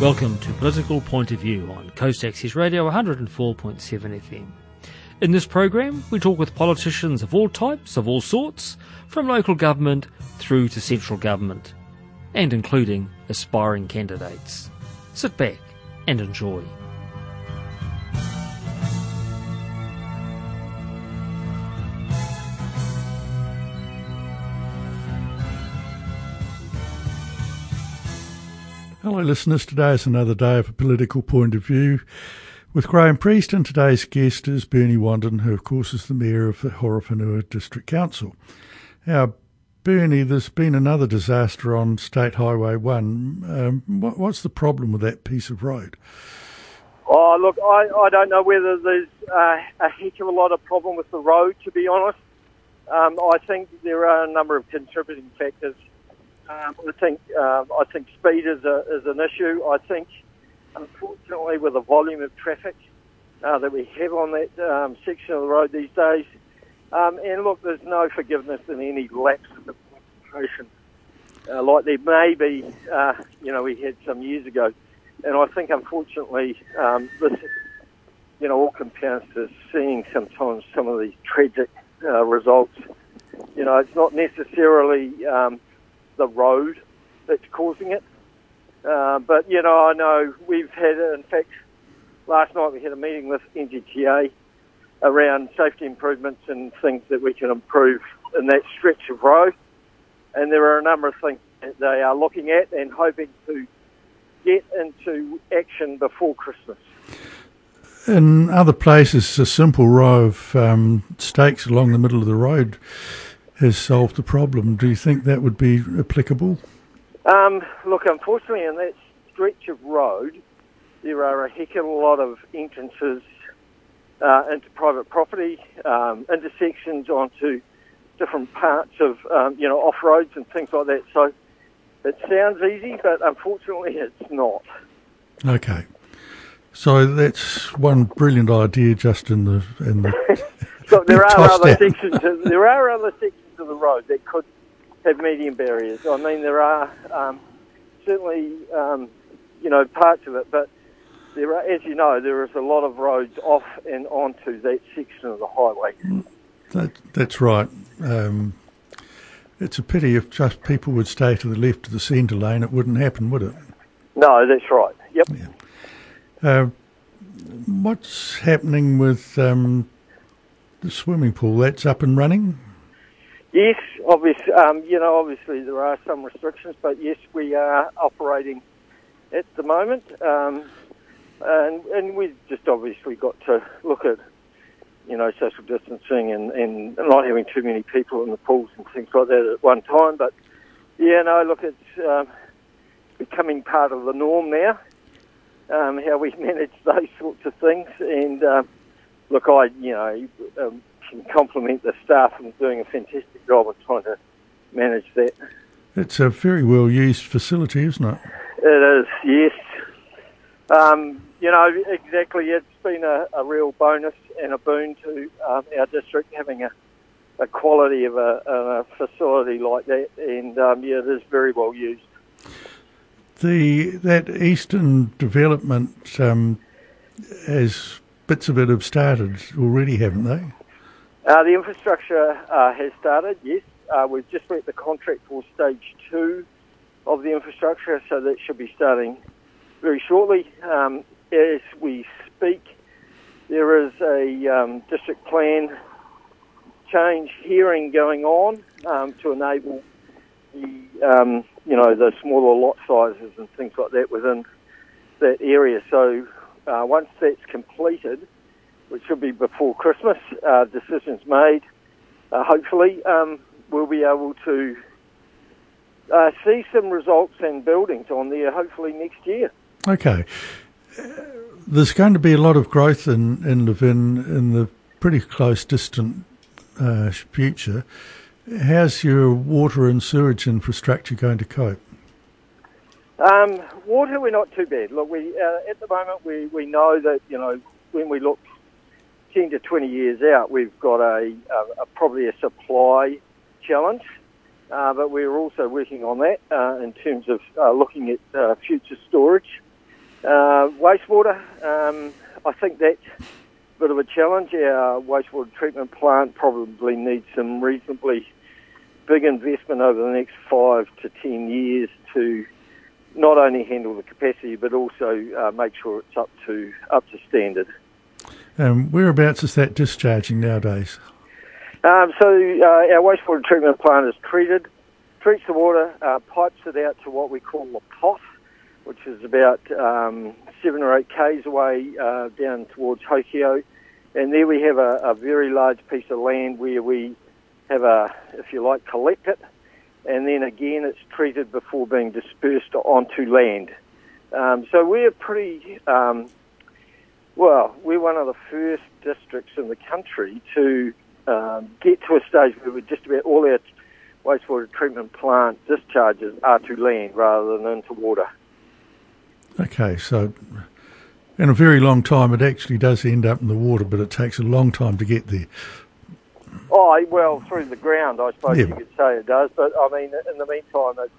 Welcome to Political Point of View on Coast Access Radio 104.7 FM. In this program, we talk with politicians of all types, of all sorts, from local government through to central government, and including aspiring candidates. Sit back and enjoy. Hello, listeners. Today is another day of a political point of view with Graham Priest, and today's guest is Bernie Wanden, who, of course, is the Mayor of the Horowhenua District Council. Now, Bernie, there's been another disaster on State Highway 1. Um, what, what's the problem with that piece of road? Oh, look, I, I don't know whether there's uh, a heck of a lot of problem with the road, to be honest. Um, I think there are a number of contributing factors. Um, I think uh, I think speed is a, is an issue. I think, unfortunately, with the volume of traffic uh, that we have on that um, section of the road these days, um, and look, there's no forgiveness in any lapse the concentration, uh, like there may be, uh, you know, we had some years ago, and I think unfortunately um, this, you know, all compounds to seeing sometimes some of these tragic uh, results. You know, it's not necessarily um, the road that's causing it. Uh, but, you know, I know we've had, in fact, last night we had a meeting with NZTA around safety improvements and things that we can improve in that stretch of road. And there are a number of things that they are looking at and hoping to get into action before Christmas. In other places, a simple row of um, stakes along the middle of the road has solved the problem. Do you think that would be applicable? Um, look, unfortunately, in that stretch of road, there are a heck of a lot of entrances uh, into private property, um, intersections onto different parts of, um, you know, off roads and things like that. So it sounds easy, but unfortunately, it's not. Okay. So that's one brilliant idea just in the in the. Look, there are other sections. There are other sections of the road that could have medium barriers. I mean, there are um, certainly, um, you know, parts of it, but there are, as you know, there is a lot of roads off and onto that section of the highway. That, that's right. Um, it's a pity if just people would stay to the left of the centre lane, it wouldn't happen, would it? No, that's right. Yep. Yeah. Uh, what's happening with um, the swimming pool? That's up and running. Yes, obviously, um, you know, obviously there are some restrictions, but yes, we are operating at the moment, um, and and we've just obviously got to look at, you know, social distancing and, and not having too many people in the pools and things like that at one time. But yeah, no, look, it's um, becoming part of the norm now. Um, how we manage those sorts of things, and um, look, I, you know. Can compliment the staff on doing a fantastic job of trying to manage that. It's a very well used facility, isn't it? It is, yes. Um, you know, exactly. It's been a, a, real bonus and a boon to um, our district having a, a quality of a, a, facility like that, and um, yeah, it is very well used. The that eastern development um, has bits of it have started already, haven't they? Uh, the infrastructure uh, has started, yes. Uh, we've just let the contract for stage two of the infrastructure, so that should be starting very shortly. Um, as we speak, there is a um, district plan change hearing going on um, to enable the, um, you know, the smaller lot sizes and things like that within that area. So uh, once that's completed, which should be before Christmas. Uh, decisions made. Uh, hopefully, um, we'll be able to uh, see some results and buildings on there. Hopefully next year. Okay. There's going to be a lot of growth in in Levin in the pretty close distant uh, future. How's your water and sewage infrastructure going to cope? Um, water, we're not too bad. Look, we uh, at the moment we, we know that you know when we look 10 to 20 years out, we've got a, a, a probably a supply challenge, uh, but we're also working on that uh, in terms of uh, looking at uh, future storage. Uh, wastewater, um, I think that's a bit of a challenge. Our wastewater treatment plant probably needs some reasonably big investment over the next five to ten years to not only handle the capacity but also uh, make sure it's up to up to standard. Um, whereabouts is that discharging nowadays? Um, so uh, our wastewater treatment plant is treated, treats the water, uh, pipes it out to what we call the pot, which is about um, seven or eight k's away uh, down towards Hokio, and there we have a, a very large piece of land where we have a, if you like, collect it, and then again it's treated before being dispersed onto land. Um, so we're pretty, um, well, we're one of the first districts in the country to um, get to a stage where we're just about all our wastewater treatment plant discharges are to land rather than into water. Okay, so in a very long time, it actually does end up in the water, but it takes a long time to get there. Oh, well, through the ground, I suppose Yeah. you could say it does. But I mean, in the meantime, it's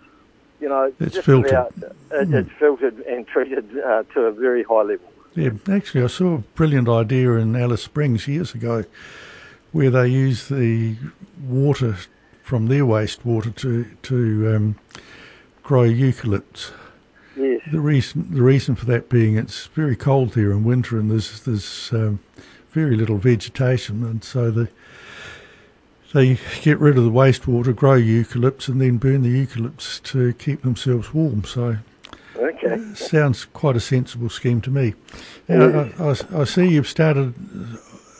you know, It's filtered. about it, it's filtered and treated uh, to a very high level. Yeah, actually, I saw a brilliant idea in Alice Springs years ago where they use the water from their wastewater to to um, grow eucalypts. Yes. The reason the reason for that being it's very cold there in winter and there's there's um, very little vegetation and so the they get rid of the wastewater, grow eucalypts, and then burn the eucalypts to keep themselves warm. So Okay. sounds quite a sensible scheme to me. Now, I, I, I see you've started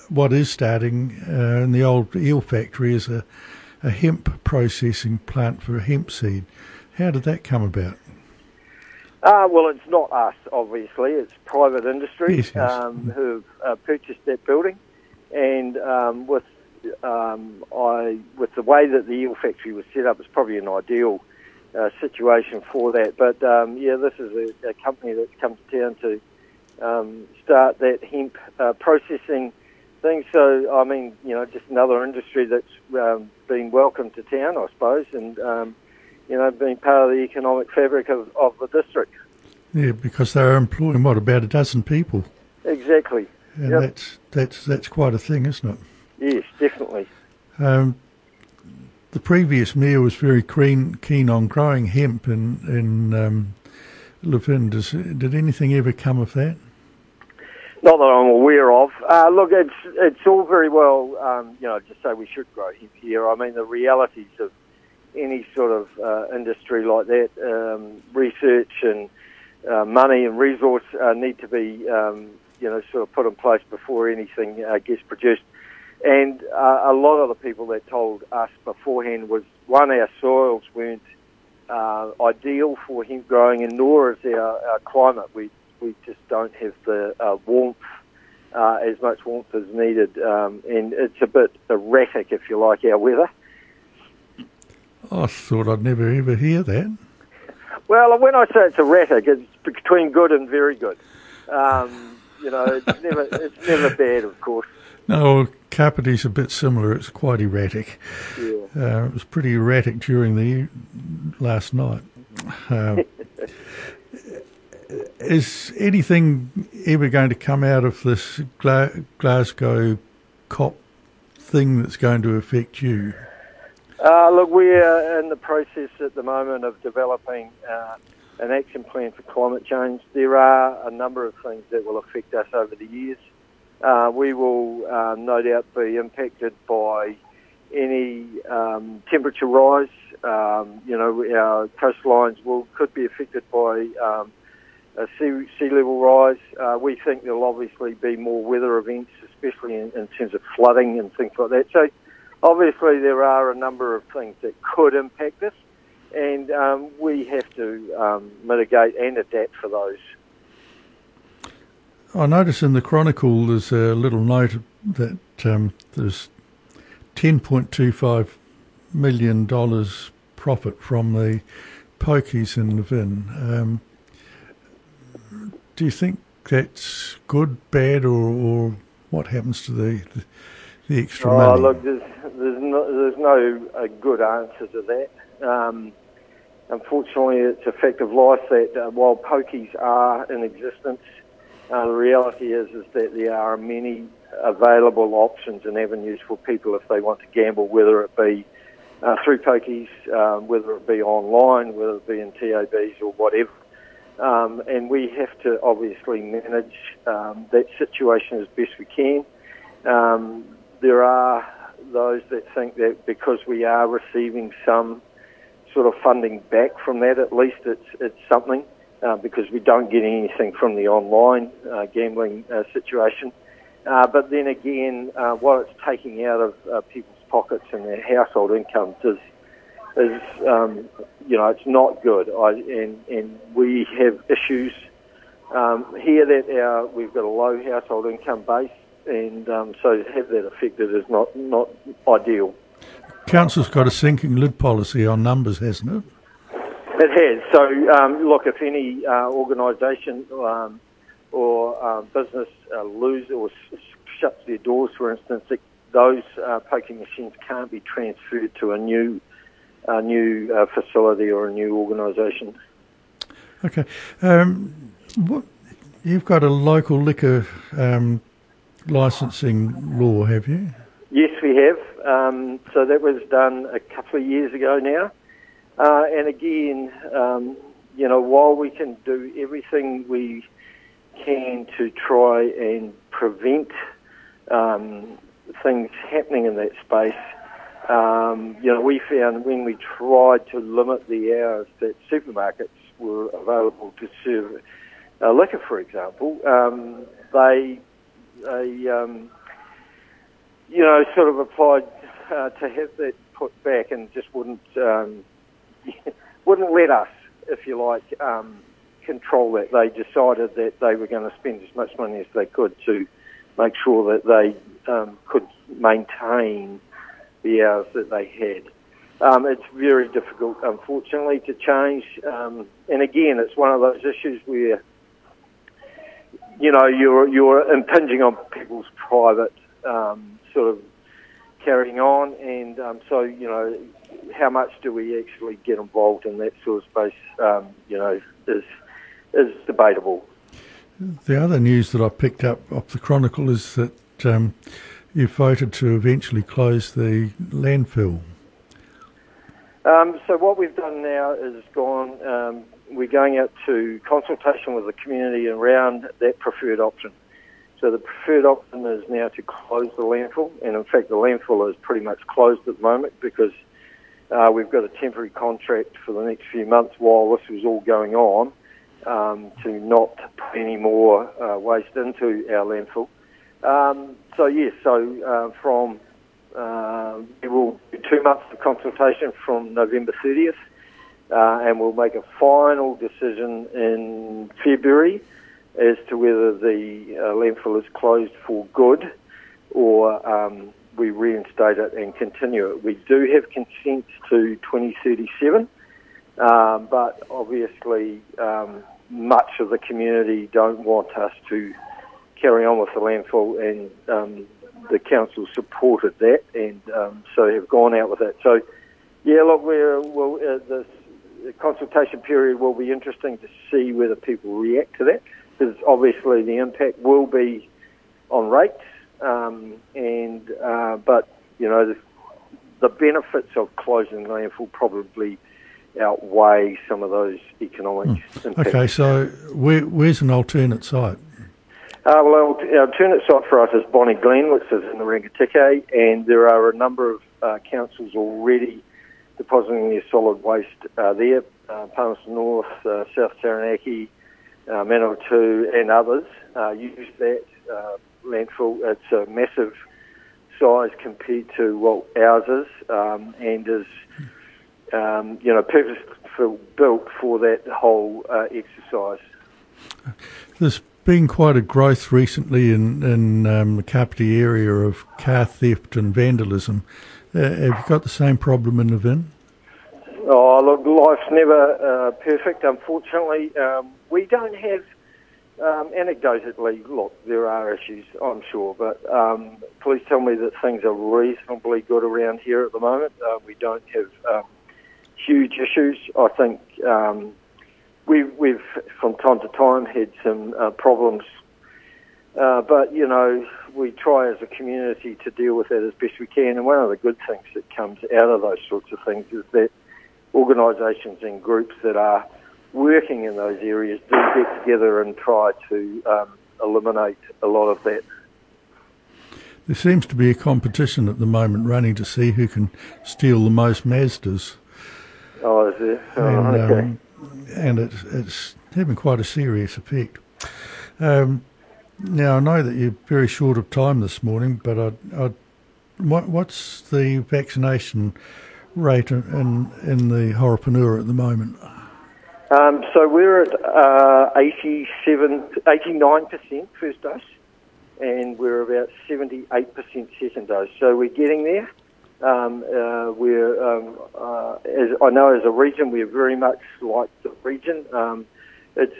what is starting uh, in the old eel factory is a, a hemp processing plant for hemp seed. How did that come about? Uh, well, it's not us, obviously. It's private industry Yes, yes. Um, who've uh, purchased that building, and um, with um, I with the way that the eel factory was set up, it's probably an ideal uh, situation for that. But um, yeah, this is a, a company that's come to town to um, start that hemp uh, processing thing. So I mean, you know, just another industry that's um, been welcomed to town, I suppose, and um, you know, being part of the economic fabric of, of the district. Yeah, because they're employing what about a dozen people, Exactly. and Yep. that's that's that's quite a thing, isn't it? Yes, definitely. Um, the previous mayor was very keen keen on growing hemp in in um. Does, did anything ever come of that? Not that I'm aware of. Uh, look, it's it's all very well, um, you know, just say we should grow hemp here. I mean, the realities of any sort of uh, industry like that, um, research and uh, money and resource uh, need to be, um, you know, sort of put in place before anything uh, gets produced. And uh, a lot of the people that told us beforehand was one, our soils weren't uh, ideal for hemp growing, and nor is our, our climate. We we just don't have the uh, warmth, uh, as much warmth as needed, um, and it's a bit erratic, if you like, our weather. I thought I'd never ever hear that. Well, when I say it's erratic, it's between good and very good. Um, you know, it's never it's never bad, of course. No, Kapiti's a bit similar. It's quite erratic. Yeah. Uh, it was pretty erratic during the last night. Uh, is anything ever going to come out of this Gla- Glasgow COP thing that's going to affect you? Uh, look, we're in the process at the moment of developing uh, an action plan for climate change. There are a number of things that will affect us over the years. Uh, we will uh, no doubt be impacted by any um, temperature rise. Um, you know, our coastlines will could be affected by um, sea, sea level rise. Uh, we think there'll obviously be more weather events, especially in, in terms of flooding and things like that. So obviously there are a number of things that could impact us, and um, we have to um, mitigate and adapt for those. I notice in the Chronicle there's a little note that um, there's $10.25 million profit from the pokies in Levin. Um, do you think that's good, bad, or, or what happens to the the, the extra Oh, money? look, there's there's no, there's no uh, good answer to that. Um, unfortunately, it's a fact of life that uh, while pokies are in existence, uh, the reality is is that there are many available options and avenues for people if they want to gamble, whether it be uh, through pokies, um, whether it be online, whether it be in TABs or whatever. Um, and we have to obviously manage um, that situation as best we can. Um, there are those that think that because we are receiving some sort of funding back from that, at least it's it's something uh, because we don't get anything from the online uh, gambling uh, situation. Uh, but then again, uh, what it's taking out of people's pockets and their household incomes is is um, you know it's not good. I, and and we have issues um, here that our we've got a low household income base, and um, so to have that affected is not not ideal. Council's got a sinking lid policy on numbers, hasn't it? It has. So, um, look, if any uh, organisation um, or uh, business uh, lose or s- shuts their doors, for instance, it, those uh, poking machines can't be transferred to a new a new uh, facility or a new organisation. Okay. Um, what, you've got a local liquor um, licensing law, have you? Yes, we have. Um, so that was done a couple of years ago now. Uh, and again, um, you know, while we can do everything we can to try and prevent um, things happening in that space, um, you know, we found when we tried to limit the hours that supermarkets were available to serve uh, liquor, for example, um, they, they um, you know, sort of applied uh, to have that put back and just wouldn't um, wouldn't let us, if you like, um, control that. They decided that they were going to spend as much money as they could to make sure that they um, could maintain the hours that they had. Um, it's very difficult, unfortunately, to change. Um, and again, it's one of those issues where you know you're you're impinging on people's private um, sort of carrying on, and um, so you know how much do we actually get involved in that sort of space? Um, you know, is is debatable. The other news that I picked up off the Chronicle is that um, you voted to eventually close the landfill. Um, so what we've done now is gone. Um, we're going out to consultation with the community around that preferred option. So the preferred option is now to close the landfill, and in fact, the landfill is pretty much closed at the moment because uh, we've got a temporary contract for the next few months while this was all going on um, to not put any more uh, waste into our landfill. Um, so yes, so uh, from uh, we will do two months of consultation from November 30th, uh, and we'll make a final decision in February as to whether the uh, landfill is closed for good or um, we reinstate it and continue it. We do have consent to 2037, um, but obviously um, much of the community don't want us to carry on with the landfill, and um, the council supported that, and um, so have gone out with that. So, yeah, look, we're well, uh, this consultation period will be interesting to see whether people react to that because obviously the impact will be on rates, um, and uh, but you know the, the, benefits of closing the landfill probably outweigh some of those economic impacts. Okay, so where, where's an alternate site? Uh, well, our alternate site for us is Bonny Glen, which is in the Rangitikei, and there are a number of uh, councils already depositing their solid waste uh, there. Uh, Palmerston North, uh, South Taranaki, uh, Manawatu and others uh, use that uh, landfill. It's a massive size compared to what ours is, um, and is um, you know purpose built for that whole uh, exercise. There's been quite a growth recently in in um, the Kapiti area of car theft and vandalism. Uh, have you got the same problem in the? Oh, look, life's never uh, perfect, unfortunately. Um, we don't have, um, anecdotally, look, there are issues, I'm sure, but um, please tell me that things are reasonably good around here at the moment. Uh, we don't have um, huge issues. I think um, we, we've from time to time had some uh, problems, uh, but you know we try as a community to deal with that as best we can. And one of the good things that comes out of those sorts of things is that organisations and groups that are working in those areas do get together and try to um, eliminate a lot of that. There seems to be a competition at the moment running to see who can steal the most Mazdas. Oh, is there? Oh, and, okay. um, and it's, it's having quite a serious effect. Um, now, I know that you're very short of time this morning, but I, I, what, what's the vaccination rate in, in the Horowhenua at the moment? Um, so we're at uh, 87, 89% first dose, and we're about 78% second dose. So we're getting there. Um, uh, we're, um, uh, as I know, as a region, we're very much like the region. Um, it's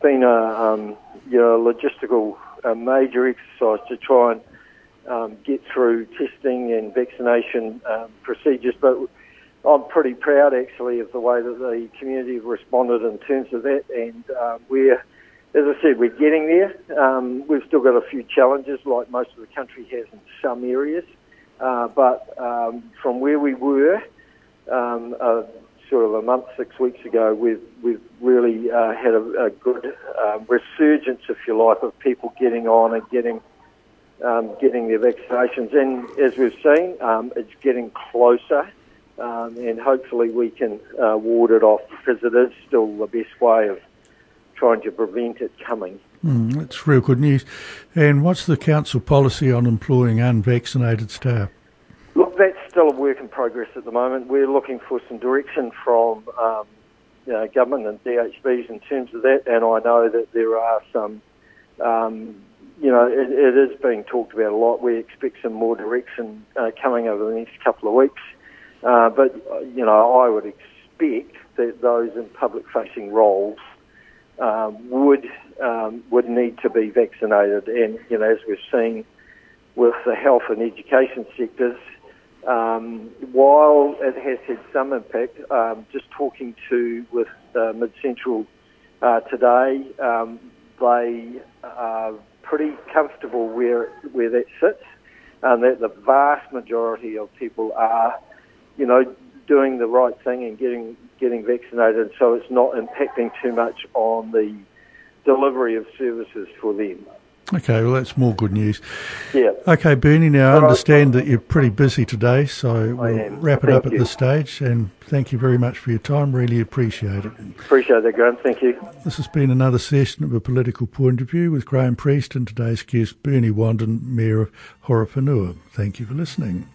been a um, you know logistical a major exercise to try and um, get through testing and vaccination um, procedures, but I'm pretty proud actually of the way that the community have responded in terms of that, and uh, we're, as I said, we're getting there. Um, we've still got a few challenges, like most of the country has in some areas, uh, but um, from where we were, uh, sort of a month, six weeks ago, we've we've really uh, had a, a good um, resurgence, if you like, of people getting on and getting um, getting their vaccinations. And as we've seen, um, it's getting closer um, and hopefully we can uh, ward it off because it is still the best way of trying to prevent it coming. Mm, that's real good news. And what's the council policy on employing unvaccinated staff? Look, that's still a work in progress at the moment. We're looking for some direction from um, you know, government and DHBs in terms of that, and I know that there are some. Um, you know, it, it is being talked about a lot. We expect some more direction uh, coming over the next couple of weeks. Uh, but, you know, I would expect that those in public-facing roles um, would um, would need to be vaccinated. And, you know, as we've seen with the health and education sectors, um, while it has had some impact, um, just talking to with uh, Mid Central uh, today, um, they are pretty comfortable where where that sits, and that the vast majority of people are you know, doing the right thing and getting getting vaccinated, so it's not impacting too much on the delivery of services for them. Okay, well that's more good news. Yeah. Okay, Bernie. Now I understand that you're pretty busy today, so we'll wrap it thank up at you. this stage. And thank you very much for your time. Really appreciate it. Appreciate that, Graham. Thank you. This has been another session of a political point of view with Graham Priest and today's guest Bernie Wanden, Mayor of Horowhenua. Thank you for listening.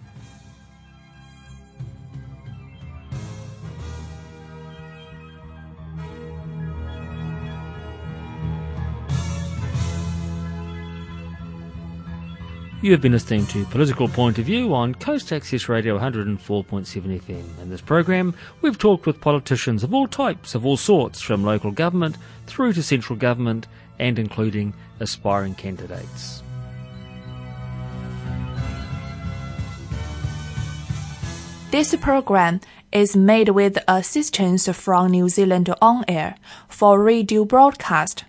You have been listening to Political Point of View on Coast Access Radio 104.7 FM. In this program, we've talked with politicians of all types, of all sorts, from local government through to central government and including aspiring candidates. This program is made with assistance from New Zealand On Air for radio broadcast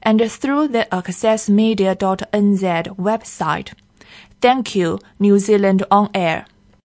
and through the accessmedia.nz website. Thank you, New Zealand On Air.